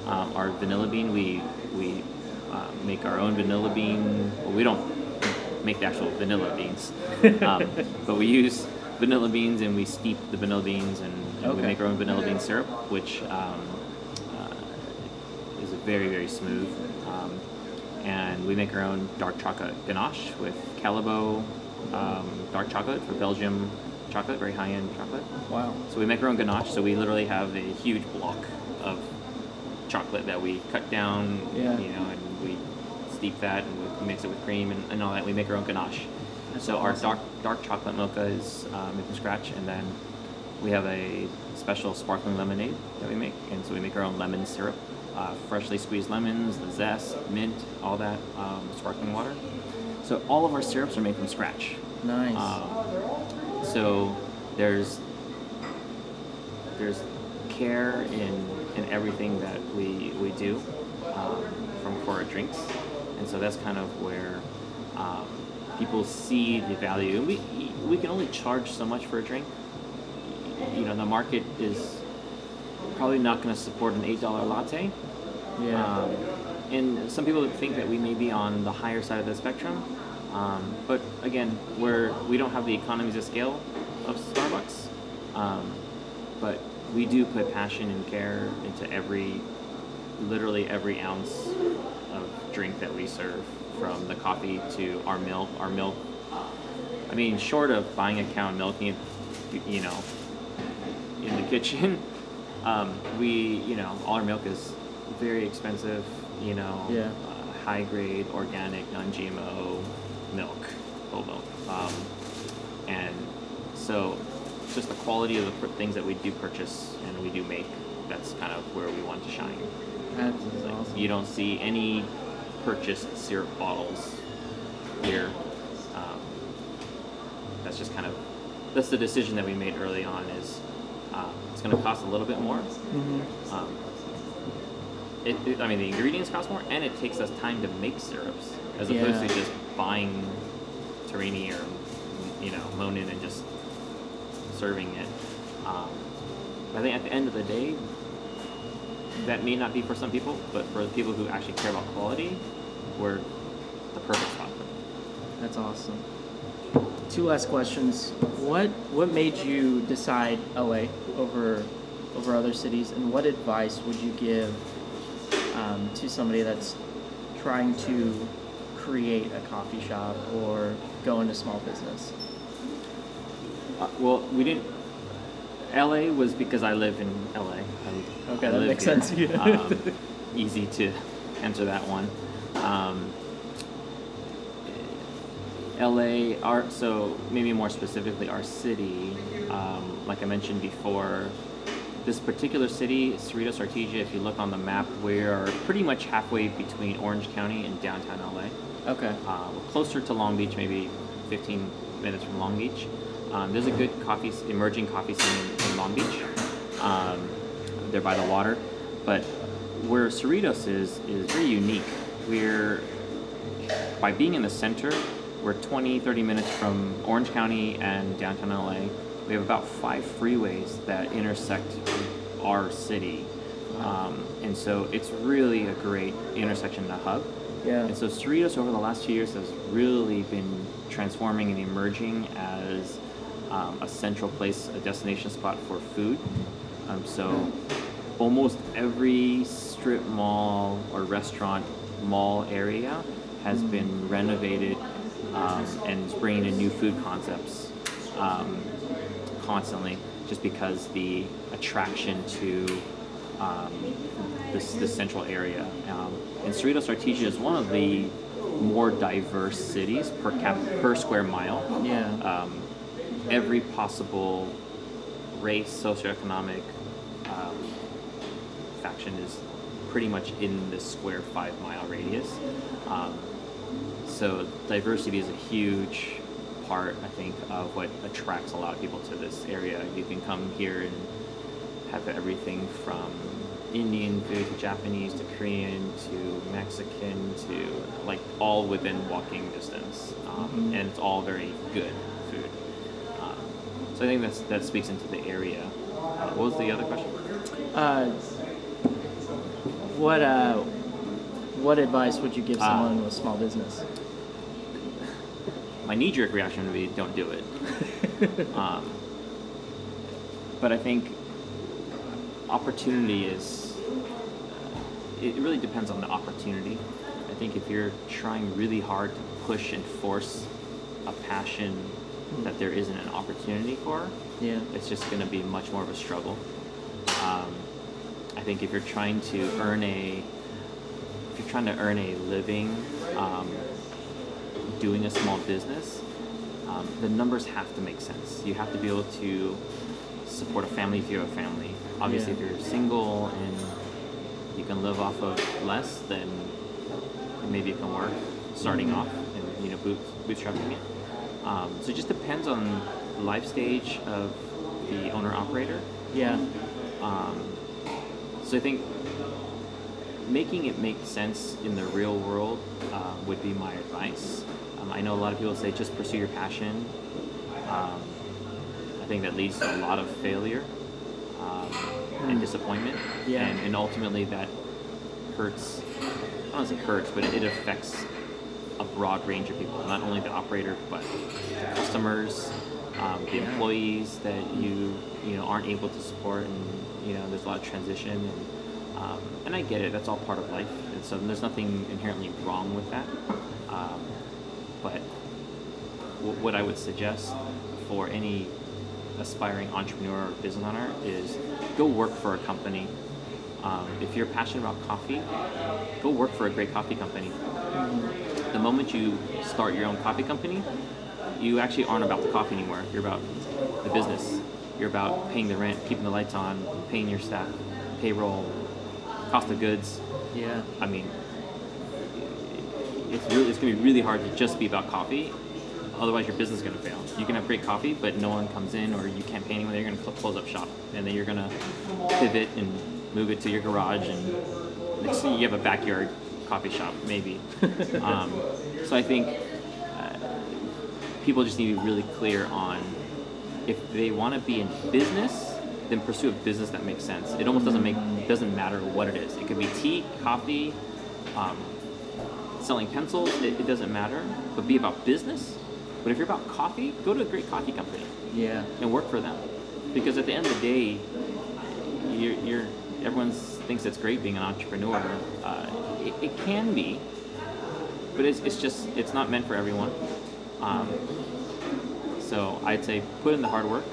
Speaker 2: Um, our vanilla bean, we we uh, make our own vanilla bean. Well, we don't make the actual vanilla beans, um, but we use vanilla beans and we steep the vanilla beans and, and we make our own vanilla bean syrup, which um, uh, is very very smooth. Um, and we make our own dark chocolate ganache with Callebaut um, dark chocolate for Belgium chocolate, very high end chocolate.
Speaker 1: Wow.
Speaker 2: So we make our own ganache. So we literally have a huge block of chocolate that we cut down,
Speaker 1: Yeah.
Speaker 2: you know, and we steep that and we mix it with cream and, and all that. We make our own ganache. so our dark dark chocolate mocha is uh, made from scratch, and then we have a special sparkling lemonade that we make, and so we make our own lemon syrup, uh, freshly squeezed lemons, the zest, mint, all that, um, sparkling water. So all of our syrups are made from scratch.
Speaker 1: Nice.
Speaker 2: Um, so there's there's care in in everything that we we do um, from for our drinks, and so that's kind of where um, people see the value. And we we can only charge so much for a drink. You know, the market is probably not going to support an eight dollar latte.
Speaker 1: yeah.
Speaker 2: Um, and some people think that we may be on the higher side of the spectrum, um, but again, we're we don't have the economies of scale of Starbucks, um, but we do put passion and care into every, literally every ounce of drink that we serve, from the coffee to our milk. Our milk, I mean, short of buying a cow and milking it, you know, in the kitchen. Um, we, you know, all our milk is very expensive, you know,
Speaker 1: Yeah.
Speaker 2: uh, high grade, organic, non GMO milk, whole milk. Um, and so just the quality of the pr- things that we do purchase and we do make, that's kind of where we want to shine.
Speaker 1: That's
Speaker 2: Like,
Speaker 1: awesome.
Speaker 2: You don't see any purchased syrup bottles here. Um, that's just kind of that's the decision that we made early on. Is uh, it's going to cost a little bit more.
Speaker 1: Mm-hmm.
Speaker 2: Um, it, it- I mean, the ingredients cost more, and it takes us time to make syrups as opposed to just buying Torani or you know Monin and just serving it. Um, I think at the end of the day, that may not be for some people, but for the people who actually care about quality, we're the perfect spot for them.
Speaker 1: That's awesome. Two last questions. What what made you decide LA over over other cities, and what advice would you give um, to somebody that's trying to create a coffee shop or go into small business?
Speaker 2: Uh, well, we didn't. LA was because I live in LA. I'm-
Speaker 1: Okay,
Speaker 2: I
Speaker 1: that makes
Speaker 2: here.
Speaker 1: sense, yeah.
Speaker 2: um, easy to answer that one. Um, LA, our so maybe more specifically, our city. Um, like I mentioned before, this particular city, Cerritos Artesia. If you look on the map, we are pretty much halfway between Orange County and downtown LA.
Speaker 1: Okay.
Speaker 2: Uh, we're closer to Long Beach, maybe 15 minutes from Long Beach. Um, there's a good coffee, emerging coffee scene in, Long Beach. Um, they're by the water, but where Cerritos is is very unique. We're by being in the center, we're 20, 30 minutes from Orange County and downtown LA. We have about five freeways that intersect our city. Um, and so it's really a great intersection to hub.
Speaker 1: Yeah.
Speaker 2: And so Cerritos over the last few years has really been transforming and emerging as um, a central place, a destination spot for food. Um, so almost every strip mall or restaurant mall area has been renovated um, and is bringing in new food concepts um, constantly just because the attraction to um, this, this central area. Um, and Cerritos Artesia is one of the more diverse cities per cap per square mile.
Speaker 1: Yeah.
Speaker 2: Um, every possible race, socioeconomic um, faction is pretty much in this square five mile radius. Um, so diversity is a huge part, I think, of what attracts a lot of people to this area. You can come here and have everything from Indian food to Japanese to Korean to Mexican to like all within walking distance, um,
Speaker 1: Mhm.
Speaker 2: and it's all very good so I think that's that speaks into the area. Uh, what was the other question?
Speaker 1: Uh, what uh, what advice would you give
Speaker 2: Ah.
Speaker 1: someone with a small business?
Speaker 2: My knee-jerk reaction would be, "Don't do it." um, but I think opportunity is. Uh, it really depends on the opportunity. I think if you're trying really hard to push and force a passion that there isn't an opportunity for,
Speaker 1: Yeah.
Speaker 2: it's just going to be much more of a struggle. Um, I think if you're trying to earn a, if you're trying to earn a living, um, doing a small business, um, the numbers have to make sense. You have to be able to support a family if you have a family. Obviously,
Speaker 1: Yeah.
Speaker 2: if you're single and you can live off of less, then maybe it can work starting off and you know boot, bootstrapping it. Um, so it just depends on the life stage of the owner operator.
Speaker 1: Yeah.
Speaker 2: Um, so I think making it make sense in the real world uh, would be my advice. Um, I know a lot of people say just pursue your passion. Um, I think that leads to a lot of failure um, and disappointment,
Speaker 1: Yeah.
Speaker 2: and, and ultimately that hurts. I don't want to say hurts, but it, it affects broad range of people, not only the operator, but the customers, um, the employees that you you know aren't able to support, and you know there's a lot of transition, and um, and I get it. That's all part of life, and so there's nothing inherently wrong with that. Um, but w- what I would suggest for any aspiring entrepreneur or business owner is go work for a company. Um, if you're passionate about coffee, go work for a great coffee company. The moment you start your own coffee company, you actually aren't about the coffee anymore. You're about the business. You're about paying the rent, keeping the lights on, paying your staff, payroll, cost of goods.
Speaker 1: Yeah.
Speaker 2: I mean, it's really it's gonna be really hard to just be about coffee. Otherwise, your business is gonna fail. You can have great coffee, but no one comes in, or you can't pay anyone. You're gonna cl- close up shop, and then you're gonna pivot and move it to your garage, and next thing you have a backyard coffee shop, maybe. um, so I think uh, people just need to be really clear on if they want to be in business, then pursue a business that makes sense. It almost doesn't make doesn't matter what it is. It could be tea, coffee, um, selling pencils. It, it doesn't matter. But be about business. But if you're about coffee, go to a great coffee company
Speaker 1: Yeah.
Speaker 2: and work for them. Because at the end of the day, you're, you're everyone thinks it's great being an entrepreneur. Uh, it, it can be, but it's, it's just it's not meant for everyone. Um, so I'd say put in the hard work,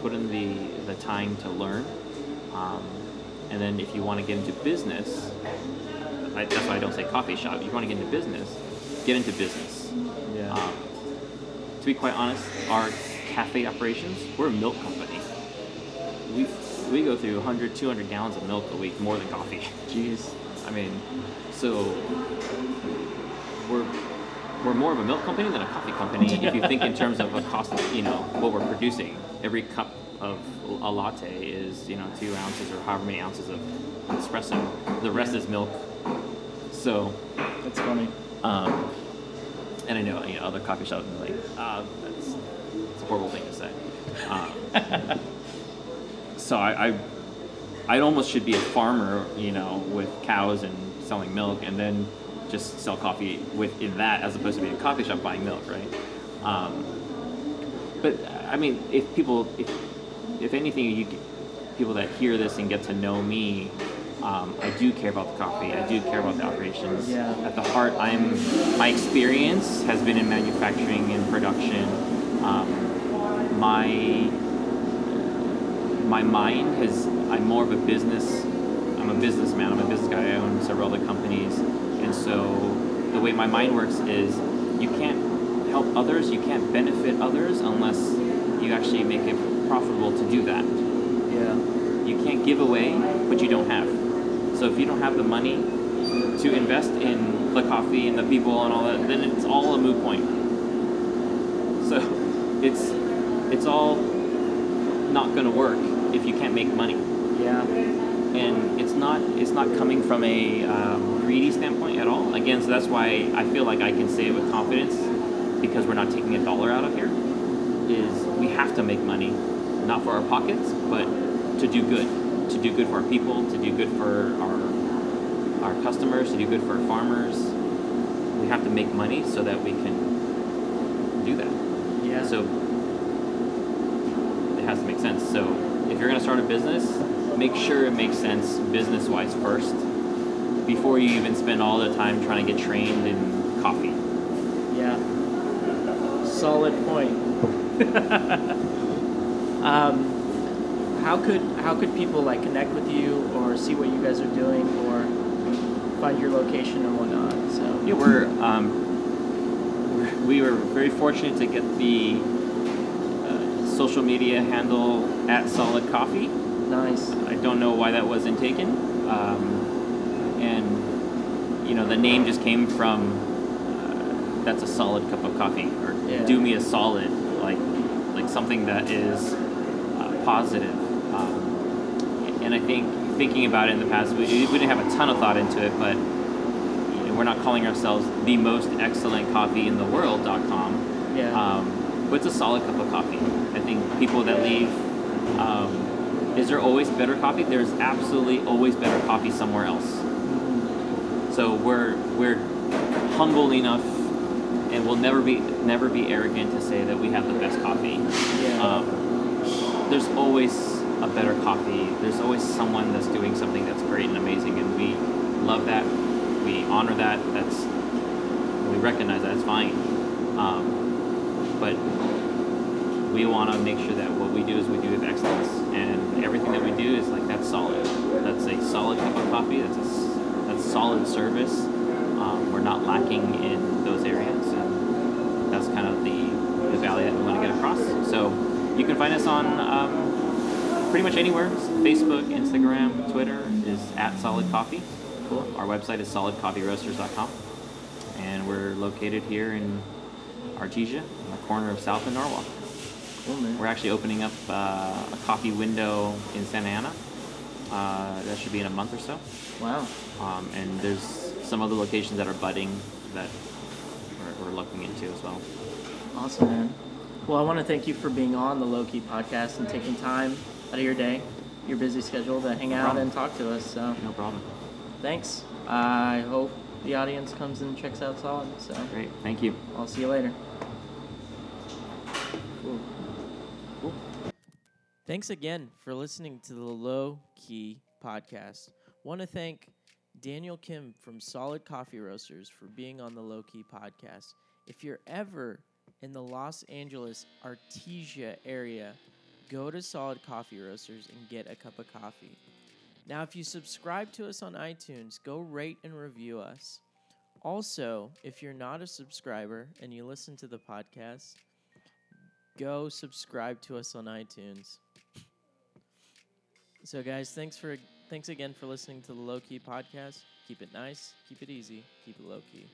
Speaker 2: put in the the time to learn, um, and then if you want to get into business, I, that's why I don't say coffee shop. If you want to get into business, get into business.
Speaker 1: Yeah.
Speaker 2: Um, to be quite honest, our cafe operations, we're a milk company. We, we go through 100, 200 gallons of milk a week, more than coffee.
Speaker 1: Jeez.
Speaker 2: I mean, so we're, we're more of a milk company than a coffee company if you think in terms of a cost of, you know, what we're producing. Every cup of a latte is, you know, two ounces or however many ounces of espresso. The rest is milk. So,
Speaker 1: That's funny.
Speaker 2: um, and I know you know other coffee shops are like, ah, that's, that's a horrible thing to say. Um, so I, I, I almost should be a farmer, you know, with cows and selling milk, and then just sell coffee within that, as opposed to being a coffee shop buying milk, right? Um, but I mean, if people, if, if anything, you get- people that hear this and get to know me, um, I do care about the coffee. I do care about the operations.
Speaker 1: Yeah.
Speaker 2: At the heart, I'm my experience has been in manufacturing and production. Um, my my mind has. I'm more of a business. I'm a businessman. I'm a business guy. I own several other companies, and so the way my mind works is you can't help others. You can't benefit others unless you actually make it profitable to do that.
Speaker 1: Yeah.
Speaker 2: You can't give away what you don't have. So if you don't have the money to invest in the coffee and the people and all that, then it's all a moot point. So it's it's all not going to work if you can't make money.
Speaker 1: Yeah.
Speaker 2: And it's not it's not coming from a um, greedy standpoint at all. Again, so that's why I feel like I can say it with confidence because we're not taking a dollar out of here. Is we have to make money, not for our pockets, but to do good, to do good for our people, to do good for our our customers, to do good for our farmers. We have to make money so that we can do that.
Speaker 1: Yeah.
Speaker 2: So it has to make sense. So if you're going to start a business, make sure it makes sense business wise first before you even spend all the time trying to get trained in coffee.
Speaker 1: Yeah. Solid point. um, how could how could people like connect with you or see what you guys are doing or find your location and whatnot? So
Speaker 2: Yeah, we're, um, we're were very fortunate to get the uh, social media handle at Solid Coffee.
Speaker 1: nice.
Speaker 2: I don't know why that wasn't taken. Um, and, you know, the name just came from uh, that's a solid cup of coffee, or
Speaker 1: Yeah.
Speaker 2: do me a solid, like, like something that is uh, positive. Um, and I think thinking about it in the past, we, we didn't have a ton of thought into it, but you know, we're not calling ourselves the most excellent coffee in the world.com.
Speaker 1: Yeah.
Speaker 2: Um, but it's a solid cup of coffee. I think people that leave, um, is there always better coffee? There's absolutely always better coffee somewhere else. So we're we're humble enough, and we'll never be never be arrogant to say that we have the best coffee.
Speaker 1: yeah.
Speaker 2: Um, there's always a better coffee. There's always someone that's doing something that's great and amazing, and we love that. We honor that. That's we recognize that. It's fine. Um, but we want to make sure that what we do is we do with excellence, and everything that we do is like that's solid. That's a solid cup of coffee. That's a that's solid service. Um, we're not lacking in those areas, and that's kind of the the value that we want to get across. So you can find us on um, pretty much anywhere: Facebook, Instagram, Twitter is at Solid Coffee.
Speaker 1: cool.
Speaker 2: Our website is solidcoffeeroasters.com, and we're located here in Artesia, the corner of South and Norwalk.
Speaker 1: Cool.
Speaker 2: We're actually opening up uh, a coffee window in Santa Ana. Uh, that should be in a month or so.
Speaker 1: Wow.
Speaker 2: Um, and there's some other locations that are budding that we're, we're looking into as well.
Speaker 1: Awesome, man. Well, I want to thank you for being on the Low Key podcast and taking time out of your day, your busy schedule, to hang out
Speaker 2: problem.
Speaker 1: and talk to us. So,
Speaker 2: No problem.
Speaker 1: thanks. I hope the audience comes and checks out Solid. So,
Speaker 2: Great. Thank you.
Speaker 1: I'll see you later. Cool. Thanks again for listening to the Low Key podcast. Want to thank Daniel Kim from Solid Coffee Roasters for being on the Low Key podcast. If you're ever in the Los Angeles Artesia area, go to Solid Coffee Roasters and get a cup of coffee. Now, if you subscribe to us on iTunes, go rate and review us. Also, if you're not a subscriber and you listen to the podcast, go subscribe to us on iTunes. So guys, thanks for thanks again for listening to the Low Key podcast. Keep it nice, keep it easy, keep it low key.